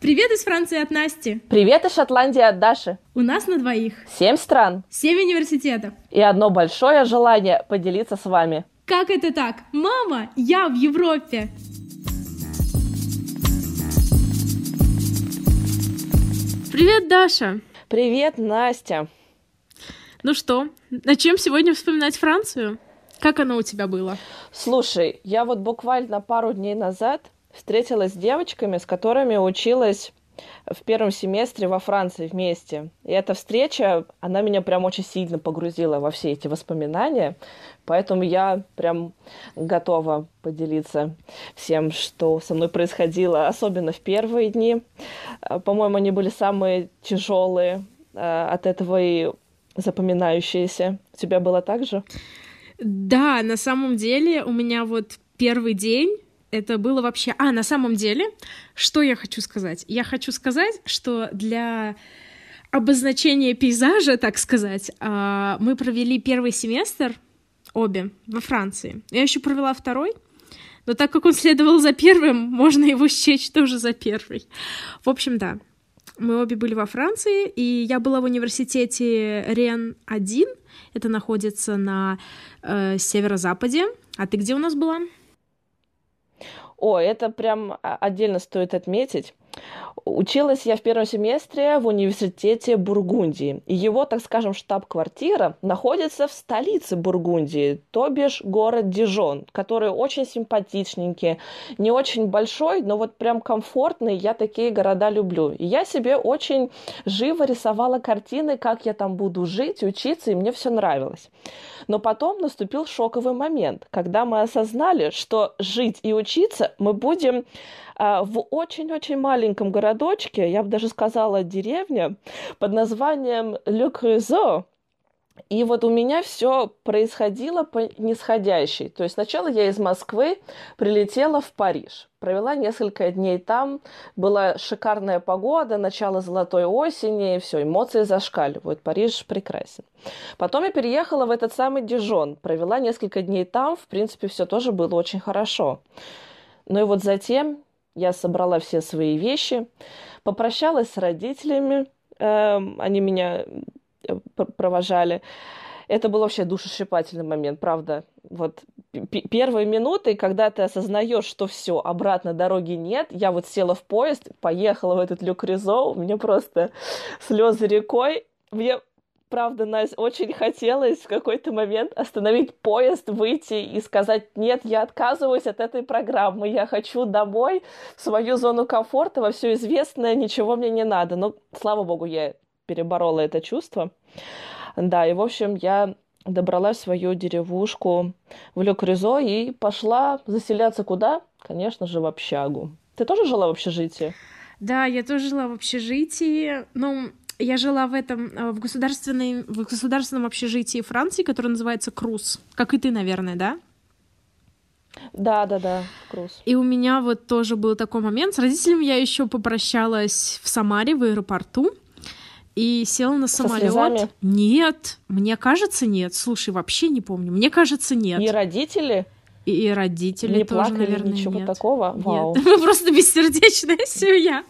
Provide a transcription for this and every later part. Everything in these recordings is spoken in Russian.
Привет из Франции от Насти. Привет из Шотландии от Даши. У нас на двоих. Семь стран. Семь университетов. И одно большое желание поделиться с вами. Как это так? Мама, я в Европе. Привет, Даша. Привет, Настя. Ну что, на чем сегодня вспоминать Францию? Как оно у тебя было? Слушай, я вот буквально пару дней назад встретилась с девочками, с которыми училась в первом семестре во Франции вместе. И эта встреча, она меня прям очень сильно погрузила во все эти воспоминания. Поэтому я прям готова поделиться всем, что со мной происходило, особенно в первые дни. А, по-моему, они были самые тяжелые а, от этого и запоминающиеся. У тебя было так же? Да, на самом деле у меня вот первый день это было вообще... А, на самом деле, что я хочу сказать? Я хочу сказать, что для обозначения пейзажа, так сказать, а, мы провели первый семестр обе во Франции. Я еще провела второй, но так как он следовал за первым, можно его счесть тоже за первый. В общем, да, мы обе были во Франции, и я была в университете Рен-1, это находится на э, северо-западе. А ты где у нас была? О, это прям отдельно стоит отметить. Училась я в первом семестре в университете Бургундии. И его, так скажем, штаб-квартира находится в столице Бургундии, то бишь город Дижон, который очень симпатичненький, не очень большой, но вот прям комфортный. Я такие города люблю. И я себе очень живо рисовала картины, как я там буду жить, учиться, и мне все нравилось. Но потом наступил шоковый момент, когда мы осознали, что жить и учиться мы будем в очень-очень маленьком городочке, я бы даже сказала деревня, под названием Ле Крюзо. И вот у меня все происходило по нисходящей. То есть сначала я из Москвы прилетела в Париж. Провела несколько дней там. Была шикарная погода, начало золотой осени, и все, эмоции зашкаливают. Париж прекрасен. Потом я переехала в этот самый Дижон. Провела несколько дней там. В принципе, все тоже было очень хорошо. Ну и вот затем я собрала все свои вещи, попрощалась с родителями, э, они меня э, провожали. Это был вообще душесчипательный момент, правда. Вот первые минуты, когда ты осознаешь, что все, обратно дороги нет, я вот села в поезд, поехала в этот Люк Резо, у меня просто слезы рекой. Мне правда, Настя, очень хотелось в какой-то момент остановить поезд, выйти и сказать, нет, я отказываюсь от этой программы, я хочу домой, в свою зону комфорта, во все известное, ничего мне не надо. Но, слава богу, я переборола это чувство. Да, и, в общем, я добралась в свою деревушку в Ле-Крюзо и пошла заселяться куда? Конечно же, в общагу. Ты тоже жила в общежитии? Да, я тоже жила в общежитии. Ну, я жила в этом, э, в, государственной, в государственном общежитии Франции, которое называется Круз. Как и ты, наверное, да? Да, да, да, Круз. И у меня вот тоже был такой момент. С родителями я еще попрощалась в Самаре, в аэропорту. И села на самолет. Нет, мне кажется, нет. Слушай, вообще не помню. Мне кажется, нет. И родители? И, и родители не тоже, плакали, наверное, ничего нет. такого? Вау. Нет, мы просто бессердечная семья.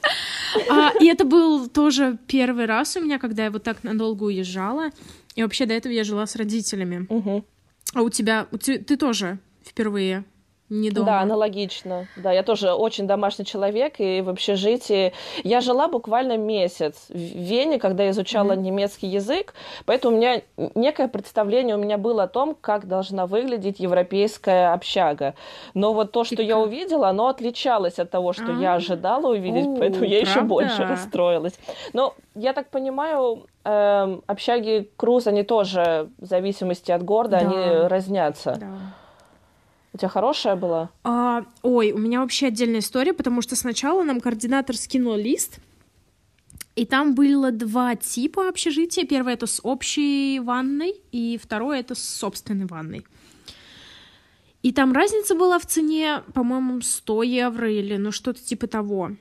А, и это был тоже первый раз у меня, когда я вот так надолго уезжала. И вообще до этого я жила с родителями. Угу. А у тебя, у тебя, ты тоже впервые не дома. Да, аналогично. Да, я тоже очень домашний человек, и в общежитии я жила буквально месяц в Вене, когда изучала mm-hmm. немецкий язык, поэтому у меня некое представление у меня было о том, как должна выглядеть европейская общага. Но вот то, что и я увидела, оно отличалось от того, что А-а-а. я ожидала увидеть, поэтому я правда? еще больше расстроилась. Но я так понимаю, э, общаги Круз, они тоже в зависимости от города, да. они разнятся. Да. У тебя хорошая была? А, ой, у меня вообще отдельная история, потому что сначала нам координатор скинул лист, и там было два типа общежития. Первое это с общей ванной, и второе это с собственной ванной. И там разница была в цене, по-моему, 100 евро или ну что-то типа того.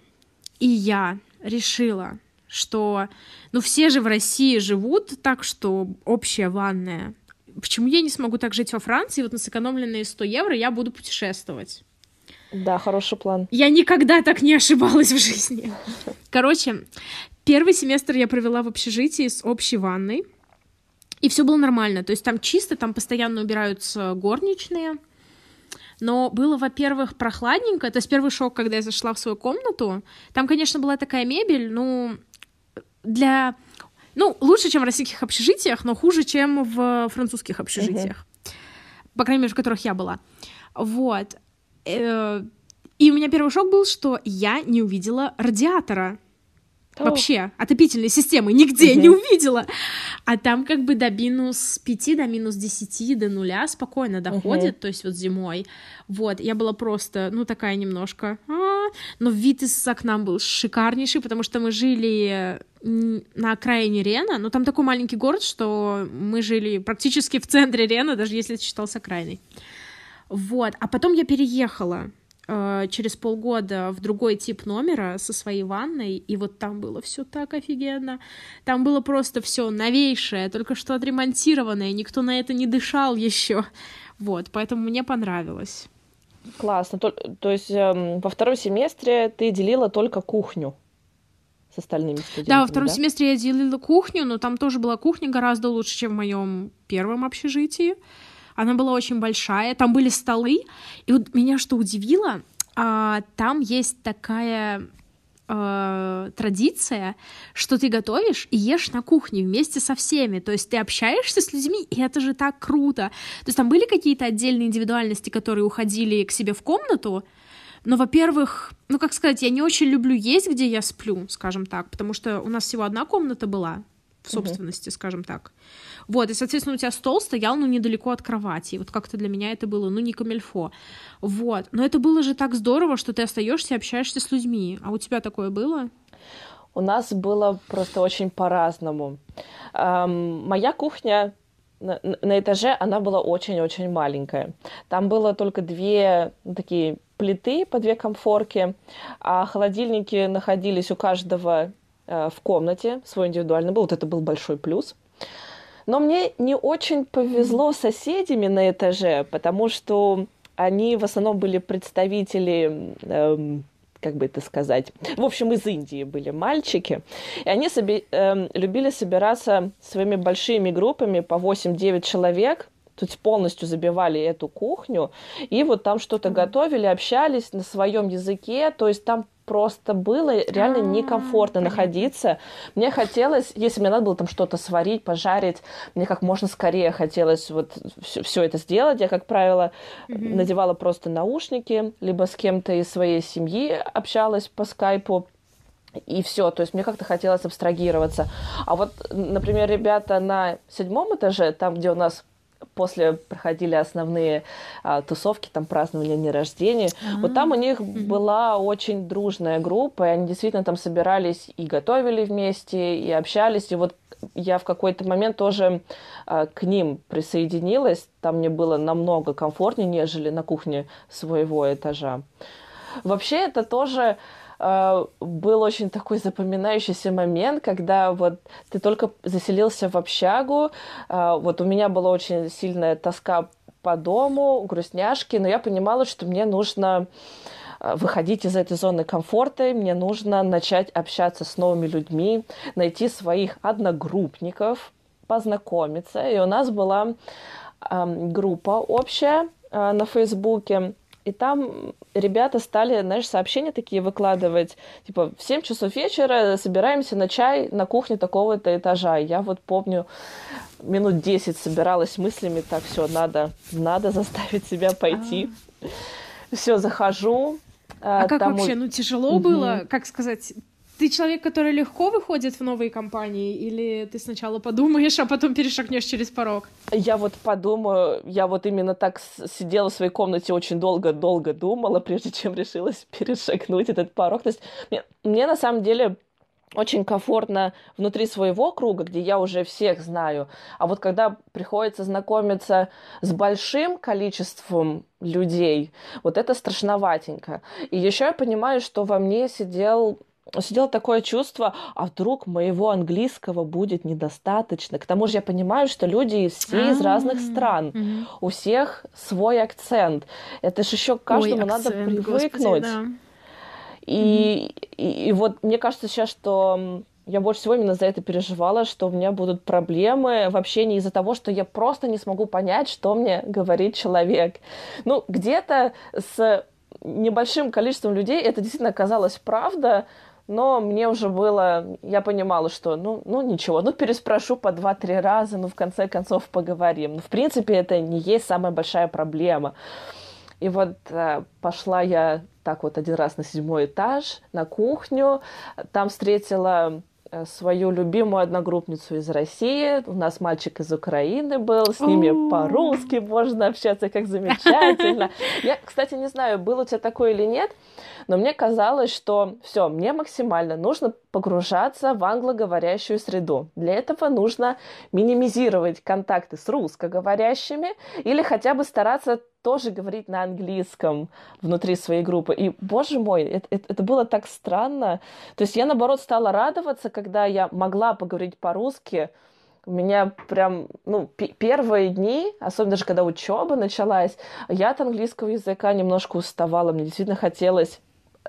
И я решила, что ну все же в России живут так, что общая ванная почему я не смогу так жить во Франции, вот на сэкономленные 100 евро я буду путешествовать. Да, хороший план. Я никогда так не ошибалась в жизни. Короче, первый семестр я провела в общежитии с общей ванной. И все было нормально. То есть там чисто, там постоянно убираются горничные. Но было, во-первых, прохладненько. То есть первый шок, когда я зашла в свою комнату. Там, конечно, была такая мебель, ну, для... Ну, лучше, чем в российских общежитиях, но хуже, чем в французских общежитиях. Uh-huh. По крайней мере, в которых я была. Вот. Э, и у меня первый шок был, что я не увидела радиатора вообще отопительной системы нигде не увидела. А там как бы до минус 5, до минус 10, до нуля спокойно доходит, то есть вот зимой. Вот, я была просто, ну, такая немножко... А, но вид из окна был шикарнейший, потому что мы жили на окраине Рена, но там такой маленький город, что мы жили практически в центре Рена, даже если это считался окраиной. Вот, а потом я переехала Э, через полгода в другой тип номера со своей ванной, и вот там было все так офигенно. Там было просто все новейшее, только что отремонтированное, никто на это не дышал еще. Вот, поэтому мне понравилось. Классно. То, то есть эм, во втором семестре ты делила только кухню с остальными студентами, Да, во втором да? семестре я делила кухню, но там тоже была кухня гораздо лучше, чем в моем первом общежитии. Она была очень большая, там были столы, и вот меня что удивило, а, там есть такая э, традиция, что ты готовишь и ешь на кухне вместе со всеми. То есть ты общаешься с людьми, и это же так круто. То есть там были какие-то отдельные индивидуальности, которые уходили к себе в комнату. Но, во-первых, ну, как сказать, я не очень люблю есть, где я сплю, скажем так, потому что у нас всего одна комната была в собственности, uh-huh. скажем так. Вот, и, соответственно, у тебя стол стоял, ну, недалеко от кровати. И вот как-то для меня это было, ну, не камельфо. Вот. Но это было же так здорово, что ты остаешься и общаешься с людьми. А у тебя такое было? У нас было просто очень по-разному. Эм, моя кухня на, на этаже, она была очень-очень маленькая. Там было только две ну, такие плиты по две комфорки, а холодильники находились у каждого в комнате, свой индивидуальный был. Вот это был большой плюс. Но мне не очень повезло с соседями на этаже, потому что они в основном были представители, эм, как бы это сказать, в общем, из Индии были мальчики, и они соби- эм, любили собираться своими большими группами по 8-9 человек, то есть полностью забивали эту кухню, и вот там что-то готовили, общались на своем языке, то есть там просто было реально а, некомфортно находиться. Мне хотелось, если мне надо было там что-то сварить, пожарить, мне как можно скорее хотелось вот все это сделать. Я, как правило, надевала просто наушники, либо с кем-то из своей семьи общалась по скайпу, и все, то есть мне как-то хотелось абстрагироваться. А вот, например, ребята на седьмом этаже, там, где у нас после проходили основные а, тусовки, там празднования дня рождения. А-а-а. Вот там у них mm-hmm. была очень дружная группа, и они действительно там собирались и готовили вместе, и общались. И вот я в какой-то момент тоже а, к ним присоединилась. Там мне было намного комфортнее, нежели на кухне своего этажа. Вообще это тоже был очень такой запоминающийся момент, когда вот ты только заселился в общагу, э, вот у меня была очень сильная тоска по дому, грустняшки, но я понимала, что мне нужно э, выходить из этой зоны комфорта, мне нужно начать общаться с новыми людьми, найти своих одногруппников, познакомиться. И у нас была э, группа общая э, на Фейсбуке, и там ребята стали, знаешь, сообщения такие выкладывать, типа, в 7 часов вечера собираемся на чай на кухне такого-то этажа. Я вот помню, минут 10 собиралась мыслями, так, все, надо, надо заставить себя пойти. А. Все, захожу. А, а как вообще, ну, тяжело угу. было, как сказать, ты человек, который легко выходит в новые компании, или ты сначала подумаешь, а потом перешагнешь через порог? Я вот подумаю, я вот именно так сидела в своей комнате очень долго-долго думала, прежде чем решилась перешагнуть этот порог. То есть мне, мне на самом деле очень комфортно внутри своего круга, где я уже всех знаю. А вот когда приходится знакомиться с большим количеством людей, вот это страшноватенько. И еще я понимаю, что во мне сидел сидело такое чувство, а вдруг моего английского будет недостаточно. К тому же я понимаю, что люди все из разных стран, у всех свой акцент. Это же еще каждому надо привыкнуть. И, и, и вот мне кажется сейчас, что я больше всего именно за это переживала, что у меня будут проблемы в общении из-за того, что я просто не смогу понять, что мне говорит человек. Ну, где-то с небольшим количеством людей это действительно казалось правда, но мне уже было, я понимала, что, ну, ну ничего, ну переспрошу по два-три раза, ну в конце концов поговорим. Ну, в принципе, это не есть самая большая проблема. И вот э, пошла я так вот один раз на седьмой этаж, на кухню, там встретила свою любимую одногруппницу из России. У нас мальчик из Украины был, с ними по-русски можно общаться, как замечательно. Я, кстати, не знаю, было у тебя такое или нет, но мне казалось, что все, мне максимально нужно погружаться в англоговорящую среду. Для этого нужно минимизировать контакты с русскоговорящими или хотя бы стараться тоже говорить на английском внутри своей группы. И, боже мой, это, это, это было так странно. То есть я, наоборот, стала радоваться, когда я могла поговорить по-русски. У меня прям, ну, первые дни, особенно даже когда учеба началась, я от английского языка немножко уставала. Мне действительно хотелось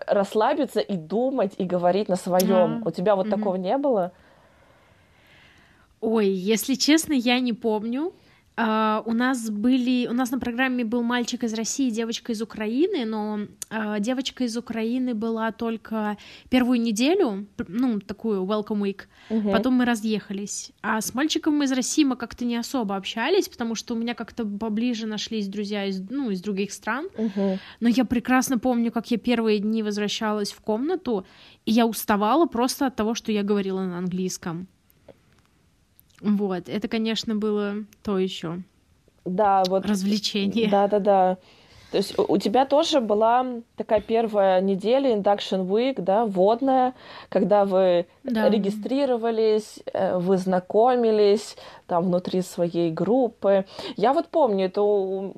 расслабиться и думать, и говорить на своем. А, У тебя вот угу. такого не было? Ой, если честно, я не помню. Uh, у нас были, у нас на программе был мальчик из России, девочка из Украины, но uh, девочка из Украины была только первую неделю, ну такую welcome week, uh-huh. потом мы разъехались. А с мальчиком из России мы как-то не особо общались, потому что у меня как-то поближе нашлись друзья из, ну из других стран. Uh-huh. Но я прекрасно помню, как я первые дни возвращалась в комнату, и я уставала просто от того, что я говорила на английском. Вот, это, конечно, было то еще. Да, вот. Развлечение. Да, да, да. То есть у тебя тоже была такая первая неделя, induction week, да, вводная, когда вы да. регистрировались, э, вы знакомились там внутри своей группы. Я вот помню, это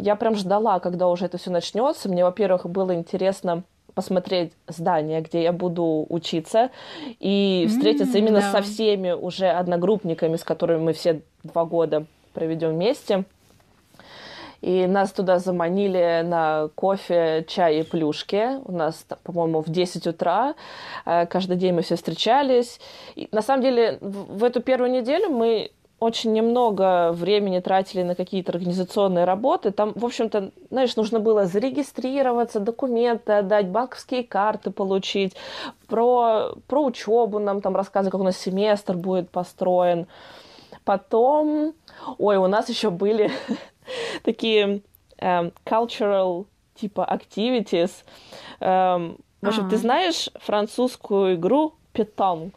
я прям ждала, когда уже это все начнется. Мне, во-первых, было интересно посмотреть здание, где я буду учиться, и встретиться mm, именно да. со всеми уже одногруппниками, с которыми мы все два года проведем вместе. И нас туда заманили на кофе, чай и плюшки. У нас, по-моему, в 10 утра. Э, каждый день мы все встречались. И, на самом деле, в эту первую неделю мы очень немного времени тратили на какие-то организационные работы. Там, в общем-то, знаешь, нужно было зарегистрироваться, документы отдать, банковские карты получить, про, про учебу нам там рассказывать, как у нас семестр будет построен. Потом, ой, у нас еще были такие um, cultural типа activities. Um, в общем, А-а-а. ты знаешь французскую игру питон?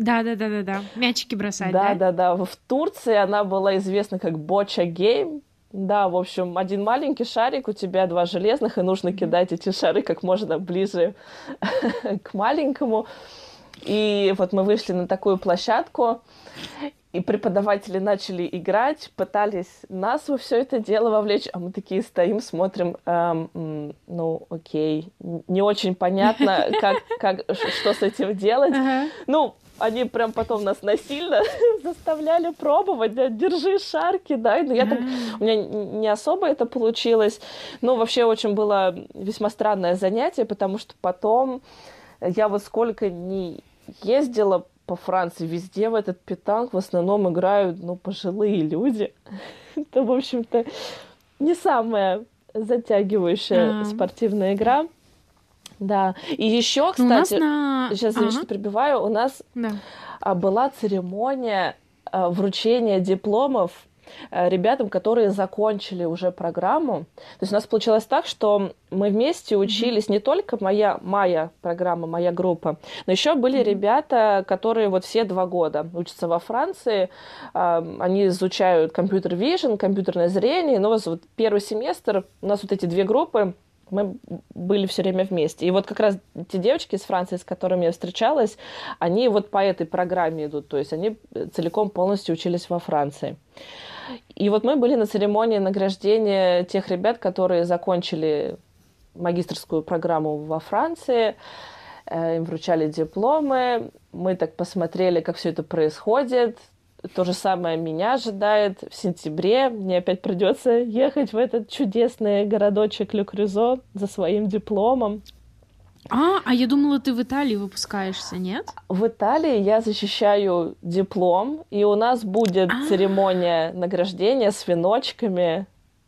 Да, да, да, да, да. Мячики бросать. Да, да, да. В Турции она была известна как Боча Гейм. Да, в общем, один маленький шарик, у тебя два железных, и нужно кидать эти шары как можно ближе к маленькому. И вот мы вышли на такую площадку, и преподаватели начали играть, пытались нас во все это дело вовлечь, а мы такие стоим, смотрим, эм, ну, окей, не очень понятно, как, как, что с этим делать. Ну, они прям потом нас насильно заставляли пробовать, да, держи шарки, да, но я так, у меня не особо это получилось, но вообще очень было весьма странное занятие, потому что потом я вот сколько не ездила по Франции, везде в этот питанг в основном играют, ну, пожилые люди. Это, в общем-то, не самая затягивающая спортивная игра. Да. И еще, ну, кстати, на... сейчас ага. я прибиваю, у нас да. А, была церемония а, вручения дипломов а, ребятам, которые закончили уже программу. То есть у нас получилось так, что мы вместе учились mm-hmm. не только моя, моя программа, моя группа, но еще были mm-hmm. ребята, которые вот все два года учатся во Франции. Они изучают компьютер vision, компьютерное зрение. Но вот первый семестр у нас вот эти две группы мы были все время вместе. И вот как раз те девочки из Франции, с которыми я встречалась, они вот по этой программе идут, то есть они целиком полностью учились во Франции. И вот мы были на церемонии награждения тех ребят, которые закончили магистрскую программу во Франции. э, им вручали дипломы, мы так посмотрели, как все это происходит. То же самое меня ожидает в сентябре. Мне опять придется ехать в этот чудесный городочек Люкрюзо за своим дипломом. А, а я думала, ты в Италии выпускаешься, нет? В Италии я защищаю диплом, и у нас будет А-а-а. церемония награждения с веночками.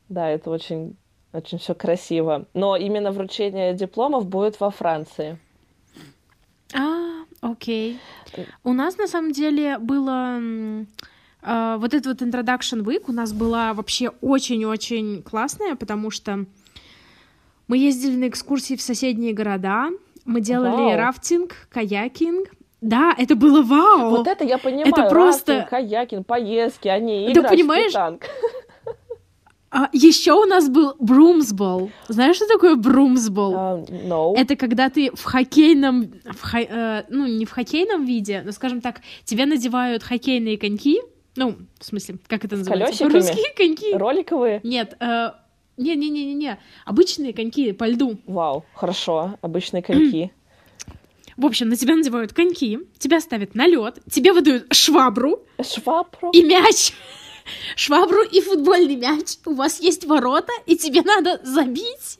Да, это очень, очень все красиво. Но именно вручение дипломов будет во Франции. А, окей. У нас на самом деле было э, вот этот вот introduction week у нас была вообще очень-очень классная, потому что мы ездили на экскурсии в соседние города, мы делали вау. рафтинг, каякинг. Да, это было вау. Вот это я понимаю. Это просто рафтинг, каякинг, поездки, они играть Ты понимаешь? в танк. А, еще у нас был брумсбол. Знаешь, что такое брумсбол? Uh, no. Это когда ты в хоккейном, в хо, э, ну не в хоккейном виде, но, скажем так, тебе надевают хоккейные коньки. Ну, в смысле, как это называется? Русские коньки. Роликовые? Нет, э, не-не-не-не-не. Обычные коньки по льду. Вау, хорошо. Обычные коньки. В общем, на тебя надевают коньки, тебя ставят на лед, тебе выдают швабру. Швабру? И мяч. Швабру и футбольный мяч. У вас есть ворота, и тебе надо забить.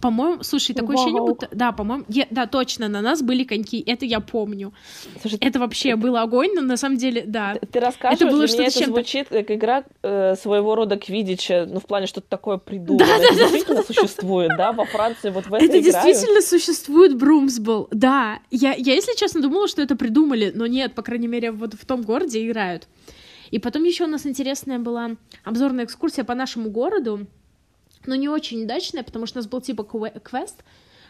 По-моему, слушай, такое Вау. ощущение, будто... Да, по-моему, я... да, точно, на нас были коньки, это я помню. Слушай, это вообще ты... было огонь, но на самом деле, да. Ты, ты расскажешь, это было для меня это звучит как игра э, своего рода квидича, ну, в плане, что-то такое придумано. Да, это да, действительно да, существует, да, во Франции вот в это Это действительно существует Брумсбол, да. Я, я, если честно, думала, что это придумали, но нет, по крайней мере, вот в том городе играют. И потом еще у нас интересная была обзорная экскурсия по нашему городу, но не очень удачная, потому что у нас был типа квест.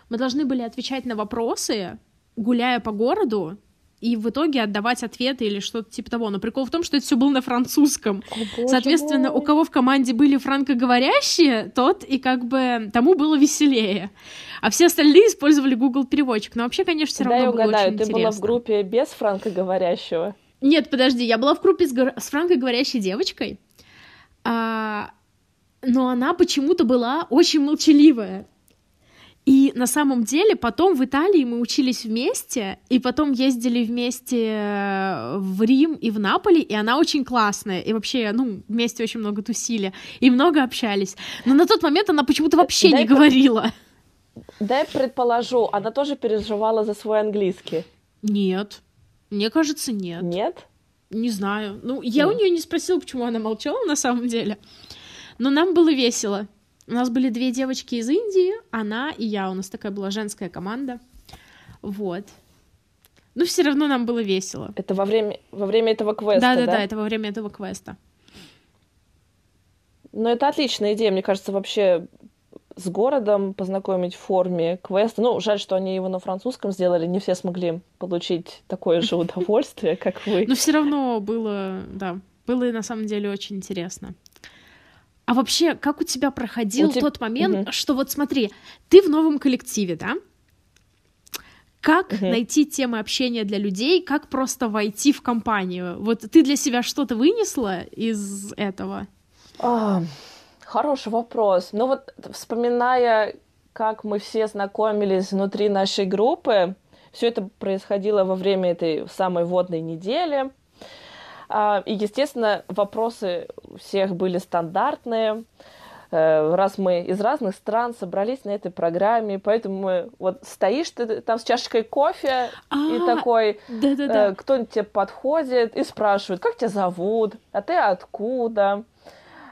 Мы должны были отвечать на вопросы, гуляя по городу, и в итоге отдавать ответы или что-то типа того. Но прикол в том, что это все было на французском. О, Соответственно, мой. у кого в команде были франкоговорящие, тот и как бы тому было веселее. А все остальные использовали Google переводчик. Но вообще, конечно, все равно да, было угадаю, очень ты интересно. была в группе без франкоговорящего? Нет, подожди, я была в группе с, с франкоговорящей девочкой. А, но она почему-то была очень молчаливая. И на самом деле потом в Италии мы учились вместе, и потом ездили вместе э, в Рим и в Наполи, и она очень классная, и вообще, ну, вместе очень много тусили, и много общались. Но на тот момент она почему-то вообще дай не говорила. Дай предположу, она тоже переживала за свой английский? Нет, мне кажется, нет. Нет? Не знаю. Ну, я mm. у нее не спросила, почему она молчала на самом деле. Но нам было весело. У нас были две девочки из Индии, она и я. У нас такая была женская команда. Вот. Но все равно нам было весело. Это во время, во время этого квеста, да? Да, да, да, это во время этого квеста. Ну, это отличная идея. Мне кажется, вообще с городом познакомить в форме квеста. Ну, жаль, что они его на французском сделали. Не все смогли получить такое же удовольствие, как вы. Но все равно было, да, было на самом деле очень интересно. А вообще, как у тебя проходил у тот te... момент, угу. что вот смотри, ты в новом коллективе, да? Как угу. найти темы общения для людей, как просто войти в компанию? Вот ты для себя что-то вынесла из этого? А, хороший вопрос. Ну вот вспоминая, как мы все знакомились внутри нашей группы, все это происходило во время этой самой водной недели. А, и, естественно, вопросы у всех были стандартные. Э, раз мы из разных стран собрались на этой программе, поэтому мы, вот стоишь ты там с чашечкой кофе А-а-а. и такой, э, кто-нибудь тебе подходит и спрашивает, как тебя зовут, а ты откуда?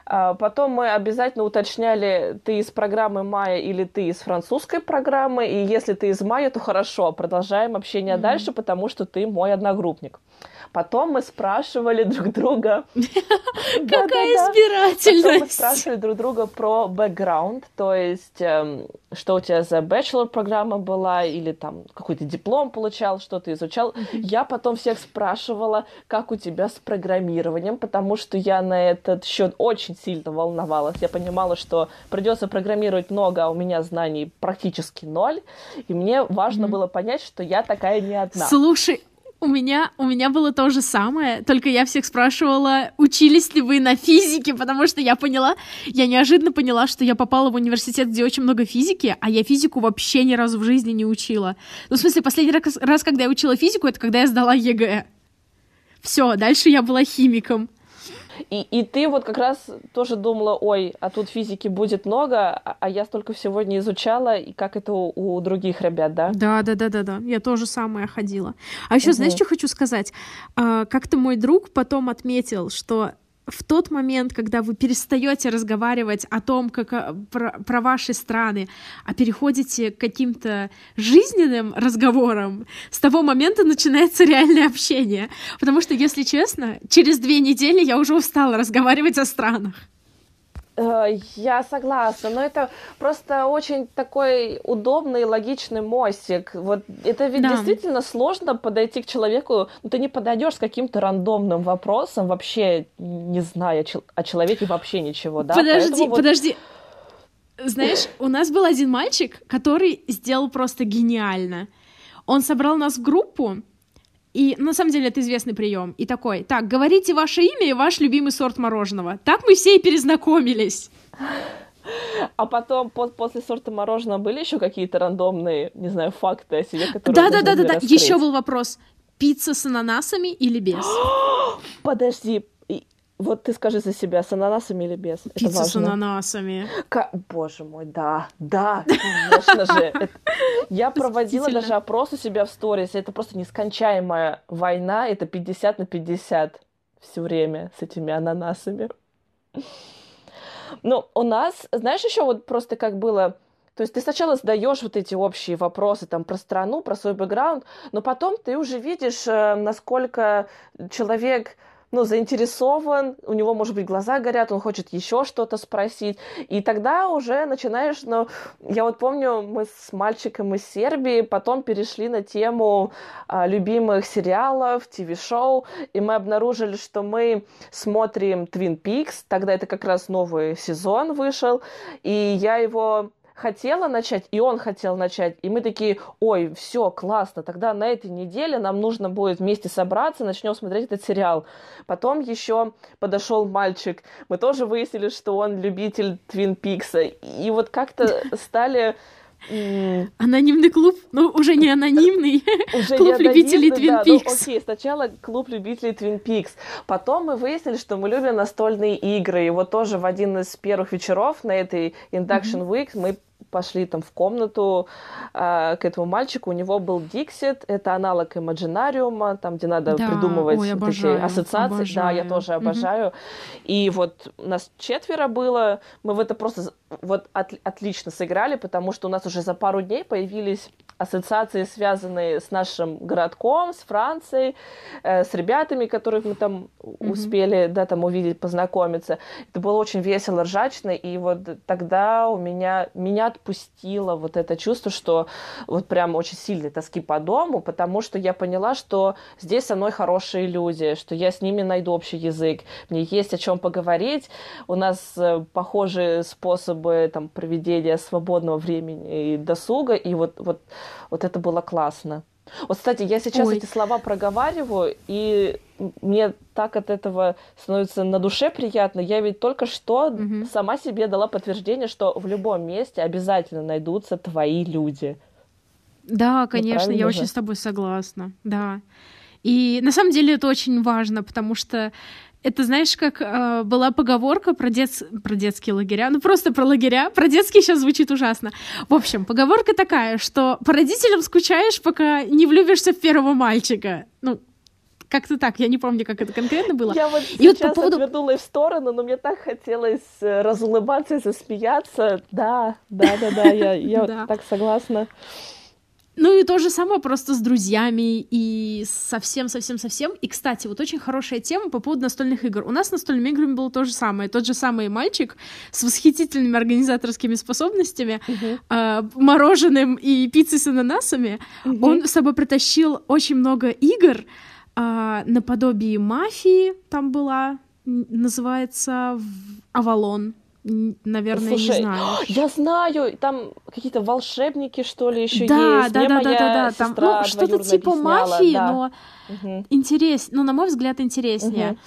А потом мы обязательно уточняли, ты из программы Майя или ты из французской программы, и если ты из Майя, то хорошо, продолжаем общение mm-hmm. дальше, потому что ты мой одногруппник. Потом мы спрашивали друг друга... Какая избирательность! Потом мы спрашивали друг друга про бэкграунд, то есть эм, что у тебя за bachelor программа была, или там какой-то диплом получал, что ты изучал. Я потом всех спрашивала, как у тебя с программированием, потому что я на этот счет очень сильно волновалась. Я понимала, что придется программировать много, а у меня знаний практически ноль. И мне важно mm-hmm. было понять, что я такая не одна. Слушай, У меня, у меня было то же самое, только я всех спрашивала, учились ли вы на физике, потому что я поняла, я неожиданно поняла, что я попала в университет, где очень много физики, а я физику вообще ни разу в жизни не учила. Ну, в смысле, последний раз, раз когда я учила физику, это когда я сдала ЕГЭ. Все, дальше я была химиком. И, и ты вот как раз тоже думала, ой, а тут физики будет много, а, а я столько всего не изучала, и как это у, у других ребят, да? Да, да, да, да, да. Я тоже самое ходила. А еще, угу. знаешь, что хочу сказать? А, как-то мой друг потом отметил, что в тот момент, когда вы перестаете разговаривать о том, как а, про, про ваши страны, а переходите к каким-то жизненным разговорам, с того момента начинается реальное общение. Потому что, если честно, через две недели я уже устала разговаривать о странах. Э, я согласна, но это просто очень такой удобный, логичный мостик. Вот это ведь да. действительно сложно подойти к человеку. Ну, ты не подойдешь с каким-то рандомным вопросом, вообще не зная о человеке вообще ничего, да? Подожди, Поэтому подожди. Вот... Знаешь, у нас был один мальчик, который сделал просто гениально. Он собрал нас в группу, и на самом деле это известный прием. И такой, так, говорите ваше имя и ваш любимый сорт мороженого. Так мы все и перезнакомились. А потом по после сорта мороженого были еще какие-то рандомные, не знаю, факты о себе, которые Да, да, да, да, да. Еще был вопрос: пицца с ананасами или без? Подожди, вот ты скажи за себя, с ананасами или без? Пицца Это важно. с ананасами. К... Боже мой, да, да, конечно же. Я проводила даже опрос у себя в сторис. Это просто нескончаемая война. Это 50 на 50 все время с этими ананасами. Ну, у нас, знаешь, еще вот просто как было... То есть ты сначала задаешь вот эти общие вопросы там про страну, про свой бэкграунд, но потом ты уже видишь, э, насколько человек ну, заинтересован, у него, может быть, глаза горят, он хочет еще что-то спросить. И тогда уже начинаешь, ну, я вот помню, мы с мальчиком из Сербии потом перешли на тему а, любимых сериалов, ТВ-шоу, и мы обнаружили, что мы смотрим Twin Peaks, тогда это как раз новый сезон вышел, и я его хотела начать, и он хотел начать. И мы такие, ой, все, классно, тогда на этой неделе нам нужно будет вместе собраться, начнем смотреть этот сериал. Потом еще подошел мальчик, мы тоже выяснили, что он любитель Твин Пикса. И вот как-то стали Анонимный клуб, ну уже не анонимный, уже клуб не любителей Твин да, Пикс. Ну, окей, сначала клуб любителей Твин Пикс. Потом мы выяснили, что мы любим настольные игры. И вот тоже в один из первых вечеров на этой Induction Week мы пошли там в комнату э, к этому мальчику, у него был Dixit, это аналог Imaginarium, там, где надо да, придумывать ой, вот эти ассоциации. Обожаю. Да, я тоже обожаю. Угу. И вот нас четверо было, мы в это просто вот от, отлично сыграли, потому что у нас уже за пару дней появились ассоциации, связанные с нашим городком, с Францией, э, с ребятами, которых мы там mm-hmm. успели, да, там увидеть, познакомиться. Это было очень весело, ржачно, и вот тогда у меня, меня отпустило вот это чувство, что вот прям очень сильной тоски по дому, потому что я поняла, что здесь со мной хорошие люди, что я с ними найду общий язык, мне есть о чем поговорить, у нас э, похожие способы там проведения свободного времени и досуга, и вот, вот вот это было классно. Вот, кстати, я сейчас Ой. эти слова проговариваю, и мне так от этого становится на душе приятно. Я ведь только что угу. сама себе дала подтверждение, что в любом месте обязательно найдутся твои люди. Да, конечно, я же? очень с тобой согласна. Да. И на самом деле это очень важно, потому что это, знаешь, как э, была поговорка про, дет... про детские лагеря, ну просто про лагеря, про детские сейчас звучит ужасно. В общем, поговорка такая, что по родителям скучаешь, пока не влюбишься в первого мальчика. Ну, как-то так, я не помню, как это конкретно было. Я вот и сейчас вот по поводу... отвернулась в сторону, но мне так хотелось э, разулыбаться и засмеяться. Да, да, да, да, я, я так согласна. Ну и то же самое просто с друзьями и совсем-совсем-совсем. И, кстати, вот очень хорошая тема по поводу настольных игр. У нас настольными играми было то же самое. Тот же самый мальчик с восхитительными организаторскими способностями, uh-huh. э, мороженым и пиццей с ананасами. Uh-huh. Он с собой притащил очень много игр э, наподобие мафии там была, называется Авалон наверное, Слушай, не знаешь. Я знаю, там какие-то волшебники, что ли, еще да, есть. Да, Мне да, да, да, да. Там, ну, что-то типа мафии, да. но Угу. интерес, ну, на мой взгляд, интереснее. Мгм.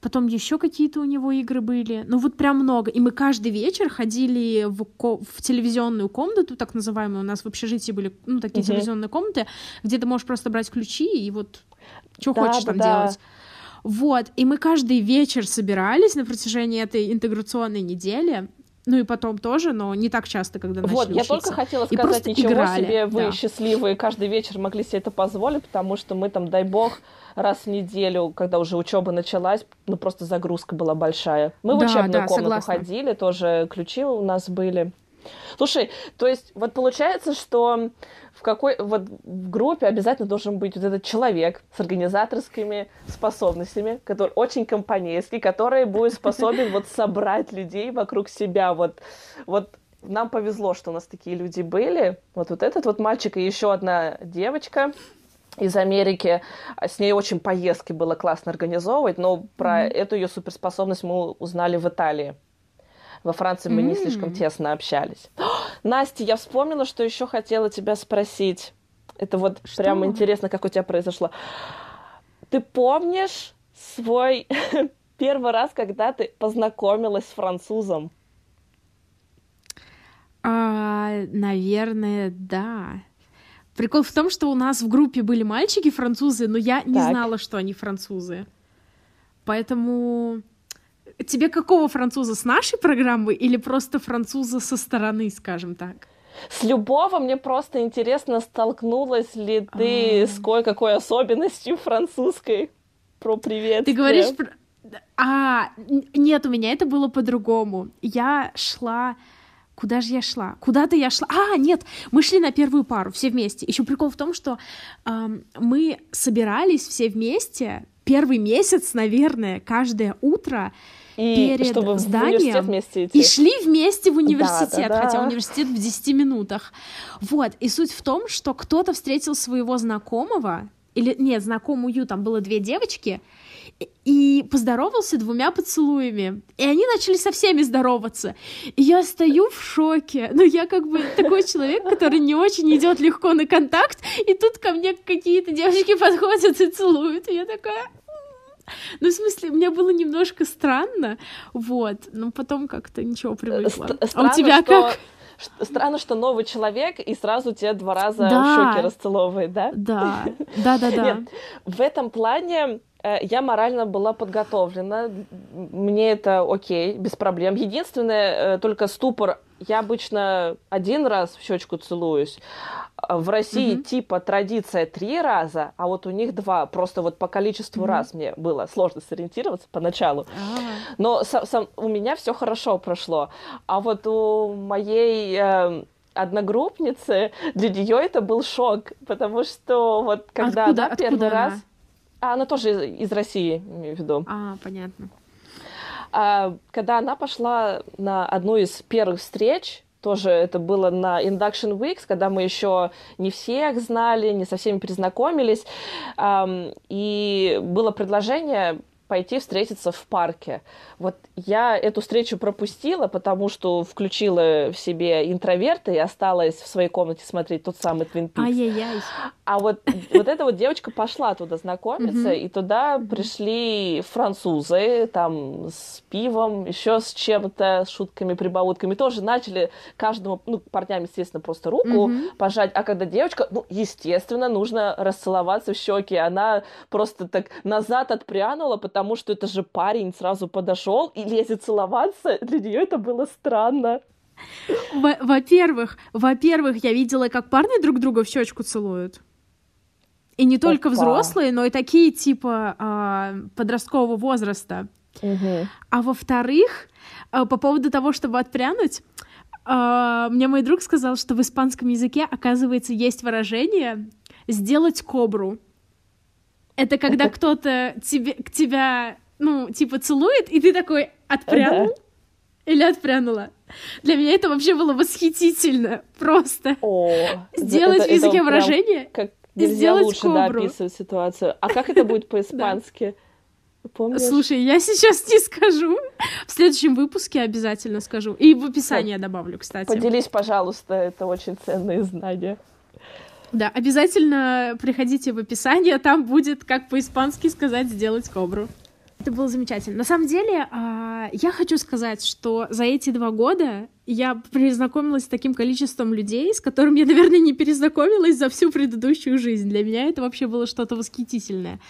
Потом еще какие-то у него игры были. Ну, вот прям много. И мы каждый вечер ходили в, ко- в телевизионную комнату, так называемую. У нас в общежитии были, ну, такие Мгм. телевизионные комнаты, где ты можешь просто брать ключи и вот что Да, хочешь да, там да. делать. Вот. И мы каждый вечер собирались на протяжении этой интеграционной недели. Ну и потом тоже, но не так часто, когда начали Вот, я учиться. только хотела сказать, ничего играли, себе, вы да. счастливые каждый вечер могли себе это позволить, потому что мы там, дай бог, раз в неделю, когда уже учеба началась, ну просто загрузка была большая. Мы в Да, учебную да, комнату согласна. ходили, тоже ключи у нас были. Слушай, то есть вот получается, что в какой вот в группе обязательно должен быть вот этот человек с организаторскими способностями, который очень компанейский, который будет способен вот собрать людей вокруг себя. Вот, вот нам повезло, что у нас такие люди были. Вот, вот этот вот мальчик и еще одна девочка из Америки. С ней очень поездки было классно организовывать, но про Мгм. эту ее суперспособность мы узнали в Италии. Во Франции мы не М. слишком тесно общались. Настя, я вспомнила, что еще хотела тебя спросить. Это вот Что? прям интересно, как у тебя произошло. Ты помнишь свой первый раз, когда ты познакомилась с французом? А, наверное, да. Прикол в том, что у нас в группе были мальчики французы, но я не Так. знала, что они французы. Поэтому тебе какого француза с нашей программы или просто француза со стороны, скажем так? С любого мне просто интересно, столкнулась ли ты А. с кое-какой особенностью французской про приветствие. Ты говоришь про... А, нет, у меня это было по-другому. Я шла... Куда же я шла? Куда-то я шла. А, нет, мы шли на первую пару все вместе. Еще прикол в том, что ам, мы собирались все вместе первый месяц, наверное, каждое утро И перед чтобы зданием вместе идти. и шли вместе в университет, да, да. хотя университет в 10 минутах. Вот, и суть в том, что кто-то встретил своего знакомого, или нет, знакомую, там было две девочки, и- поздоровался двумя поцелуями. И они начали со всеми здороваться. И я стою в шоке. Ну, я как бы такой человек, который не очень идет легко на контакт, и тут ко мне какие-то девочки подходят и целуют. И я такая... Ну, в смысле, мне было немножко странно, вот, но потом как-то ничего привыкла. Ст- а у странно, тебя что- как? Странно, что новый человек и сразу тебя два раза Да. в щеки расцеловывает, да? Да, да-да-да. Нет, в этом плане э, я морально была подготовлена. Мне это окей, без проблем. Единственное, э, только ступор. Я обычно один раз в щечку целуюсь. А В России Мгм. типа традиция три раза, а вот у них два. Просто вот по количеству Мгм. раз мне было сложно сориентироваться поначалу. А, Но са- сам- у меня все хорошо прошло. А вот у моей э, одногруппницы, для нее это был шок, потому что вот когда Откуда- она первый откуда раз... она? А она тоже из, России, имею в виду. а, понятно. А, когда она пошла на одну из первых встреч, тоже это было на Induction Weeks, когда мы еще не всех знали, не со всеми перезнакомились, ам, и было предложение пойти встретиться в парке. Вот я эту встречу пропустила, потому что включила в себе интроверта и осталась в своей комнате смотреть тот самый Twin Peaks. Ай-яй-яй. А вот, вот эта вот девочка пошла туда знакомиться, и туда пришли французы, там, с пивом, еще с чем-то, с шутками, прибаутками. Тоже начали каждому, ну, парням, естественно, просто руку пожать. А когда девочка, ну, естественно, нужно расцеловаться в щеки. Она просто так назад отпрянула, потому что это же парень сразу подошел и лезет целоваться. Для нее это было странно. Во- Во-первых, во-первых, я видела, как парни друг друга в щечку целуют. И не только Опа. взрослые, но и такие типа а, подросткового возраста. А во-вторых, а, по поводу того, чтобы отпрянуть, а, мне мой друг сказал, что в испанском языке, оказывается, есть выражение «сделать кобру». Это когда кто-то тебе, к тебя, ну, типа, целует, и ты такой отпрянул или отпрянула. Для меня это вообще было восхитительно. Просто О, сделать это- в языке это выражение. как сделать лучше да, кобру. описывать ситуацию. А как это будет по-испански? Помнишь? Слушай, я сейчас не скажу. В следующем выпуске обязательно скажу. И в описании я добавлю, кстати. Поделись, пожалуйста, это очень ценные знания. Да, обязательно приходите в описание, там будет, как по-испански сказать, сделать кобру. Это было замечательно. На самом деле, а, я хочу сказать, что за эти два года я перезнакомилась с таким количеством людей, с которым я, наверное, не перезнакомилась за всю предыдущую жизнь. Для меня это вообще было что-то восхитительное.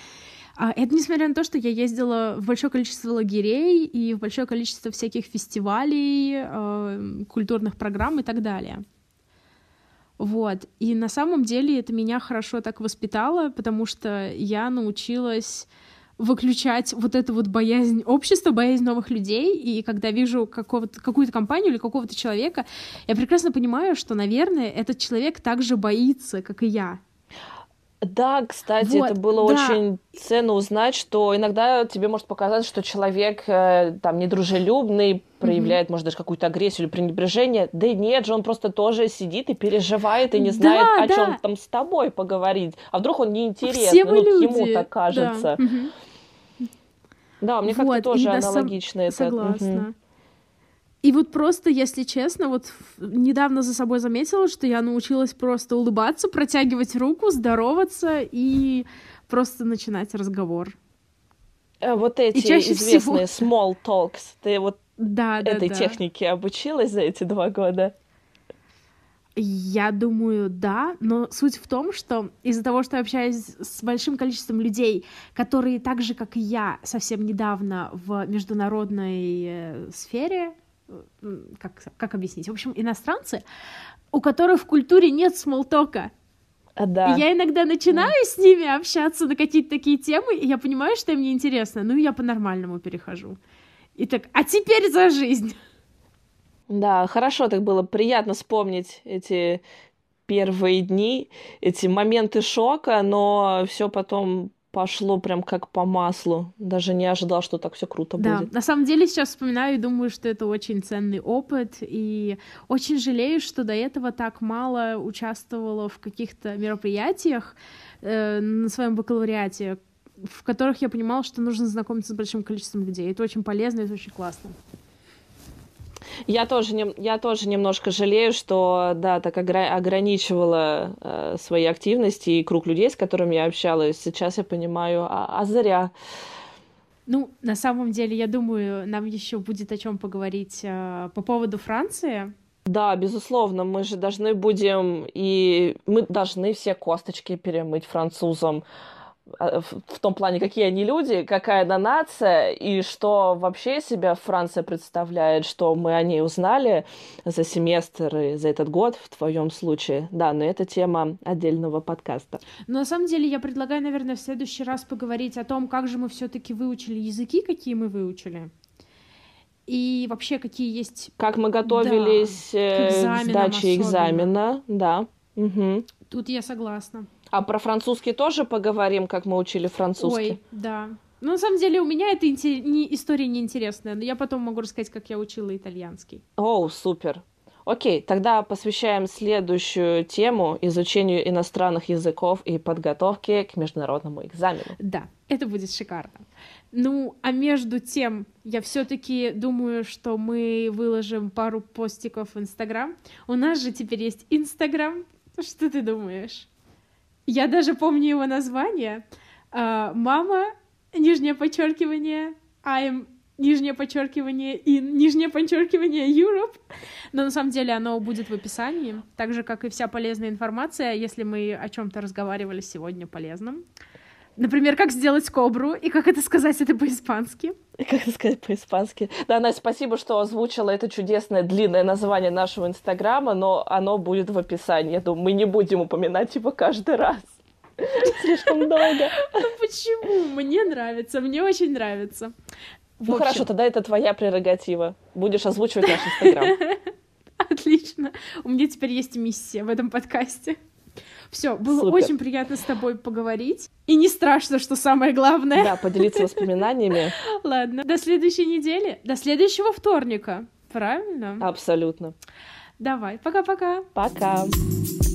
А, это несмотря на то, что я ездила в большое количество лагерей и в большое количество всяких фестивалей, а, культурных программ и так далее. Вот. И на самом деле это меня хорошо так воспитало, потому что я научилась выключать вот эту вот боязнь общества, боязнь новых людей, и когда вижу какую-то компанию или какого-то человека, я прекрасно понимаю, что, наверное, этот человек также боится, как и я. Да, кстати, вот, это было да. очень ценно узнать, что иногда тебе может показаться, что человек э, там недружелюбный, проявляет, mm-hmm. может, даже какую-то агрессию или пренебрежение. Да нет же, он просто тоже сидит и переживает и не знает, да, о да. чем там с тобой поговорить. А вдруг он неинтересный, ну, люди. ему так кажется. Да, mm-hmm. да мне вот, как-то тоже аналогично сам... это. Согласна. Mm-hmm. И вот просто, если честно, вот недавно за собой заметила, что я научилась просто улыбаться, протягивать руку, здороваться и просто начинать разговор. Э, вот эти известные всего... small talks, ты вот да, да, этой да. технике обучилась за эти два года? Я думаю, да, но суть в том, что из-за того, что я общаюсь с большим количеством людей, которые так же, как и я, совсем недавно в международной э, сфере, как, как объяснить? В общем, иностранцы, у которых в культуре нет смолтока. А, да. И я иногда начинаю да. с ними общаться на какие-то такие темы, и я понимаю, что им не интересно. Ну, я по-нормальному перехожу. И так, а теперь за жизнь. Да, хорошо так было, приятно вспомнить эти первые дни, эти моменты шока, но все потом пошло прям как по маслу. Даже не ожидал, что так все круто да. будет. На самом деле сейчас вспоминаю и думаю, что это очень ценный опыт. И очень жалею, что до этого так мало участвовала в каких-то мероприятиях э, на своем бакалавриате, в которых я понимала, что нужно знакомиться с большим количеством людей. Это очень полезно, это очень классно. Я тоже, не, я тоже немножко жалею, что, да, так огра- ограничивала э, свои активности и круг людей, с которыми я общалась. Сейчас я понимаю, а, а зря. Ну, на самом деле, я думаю, нам еще будет о чем поговорить э, по поводу Франции. Да, безусловно, мы же должны будем и мы должны все косточки перемыть французам. А, в том плане, какие они люди, какая она нация, и что вообще себя Франция представляет, что мы о ней узнали за семестр и за этот год в твоем случае. Да, но это тема отдельного подкаста. Но на самом деле я предлагаю, наверное, в следующий раз поговорить о том, как же мы все-таки выучили языки, какие мы выучили. И вообще, какие есть... Как мы готовились да, к, к сдаче экзамена, да. Угу. Тут я согласна. А про французский тоже поговорим, как мы учили французский? Ой, да. Ну, на самом деле, у меня эта инте... не... история неинтересная, но я потом могу рассказать, как я учила итальянский. О, супер. Окей, тогда посвящаем следующую тему изучению иностранных языков и подготовке к международному экзамену. Да, это будет шикарно. Ну, а между тем, я все-таки думаю, что мы выложим пару постиков в Инстаграм. У нас же теперь есть Инстаграм. Что ты думаешь? Я даже помню его название. Uh, мама, нижнее подчеркивание, I'm нижнее подчеркивание in, нижнее подчеркивание Europe. Но на самом деле оно будет в описании, так же, как и вся полезная информация, если мы о чем-то разговаривали сегодня полезном. Например, как сделать кобру и как это сказать это по-испански. Как это сказать по-испански. Да, Настя, спасибо, что озвучила это чудесное длинное название нашего инстаграма, но оно будет в описании. Я думаю, мы не будем упоминать его каждый раз. Слишком долго. Ну почему? Мне нравится, мне очень нравится. Ну хорошо, тогда это твоя прерогатива. Будешь озвучивать наш инстаграм. Отлично. У меня теперь есть миссия в этом подкасте. Все, было Супер. очень приятно с тобой поговорить. И не страшно, что самое главное. Да, поделиться воспоминаниями. Ладно, до следующей недели, до следующего вторника. Правильно? Абсолютно. Давай, пока-пока. Пока. -пока. пока.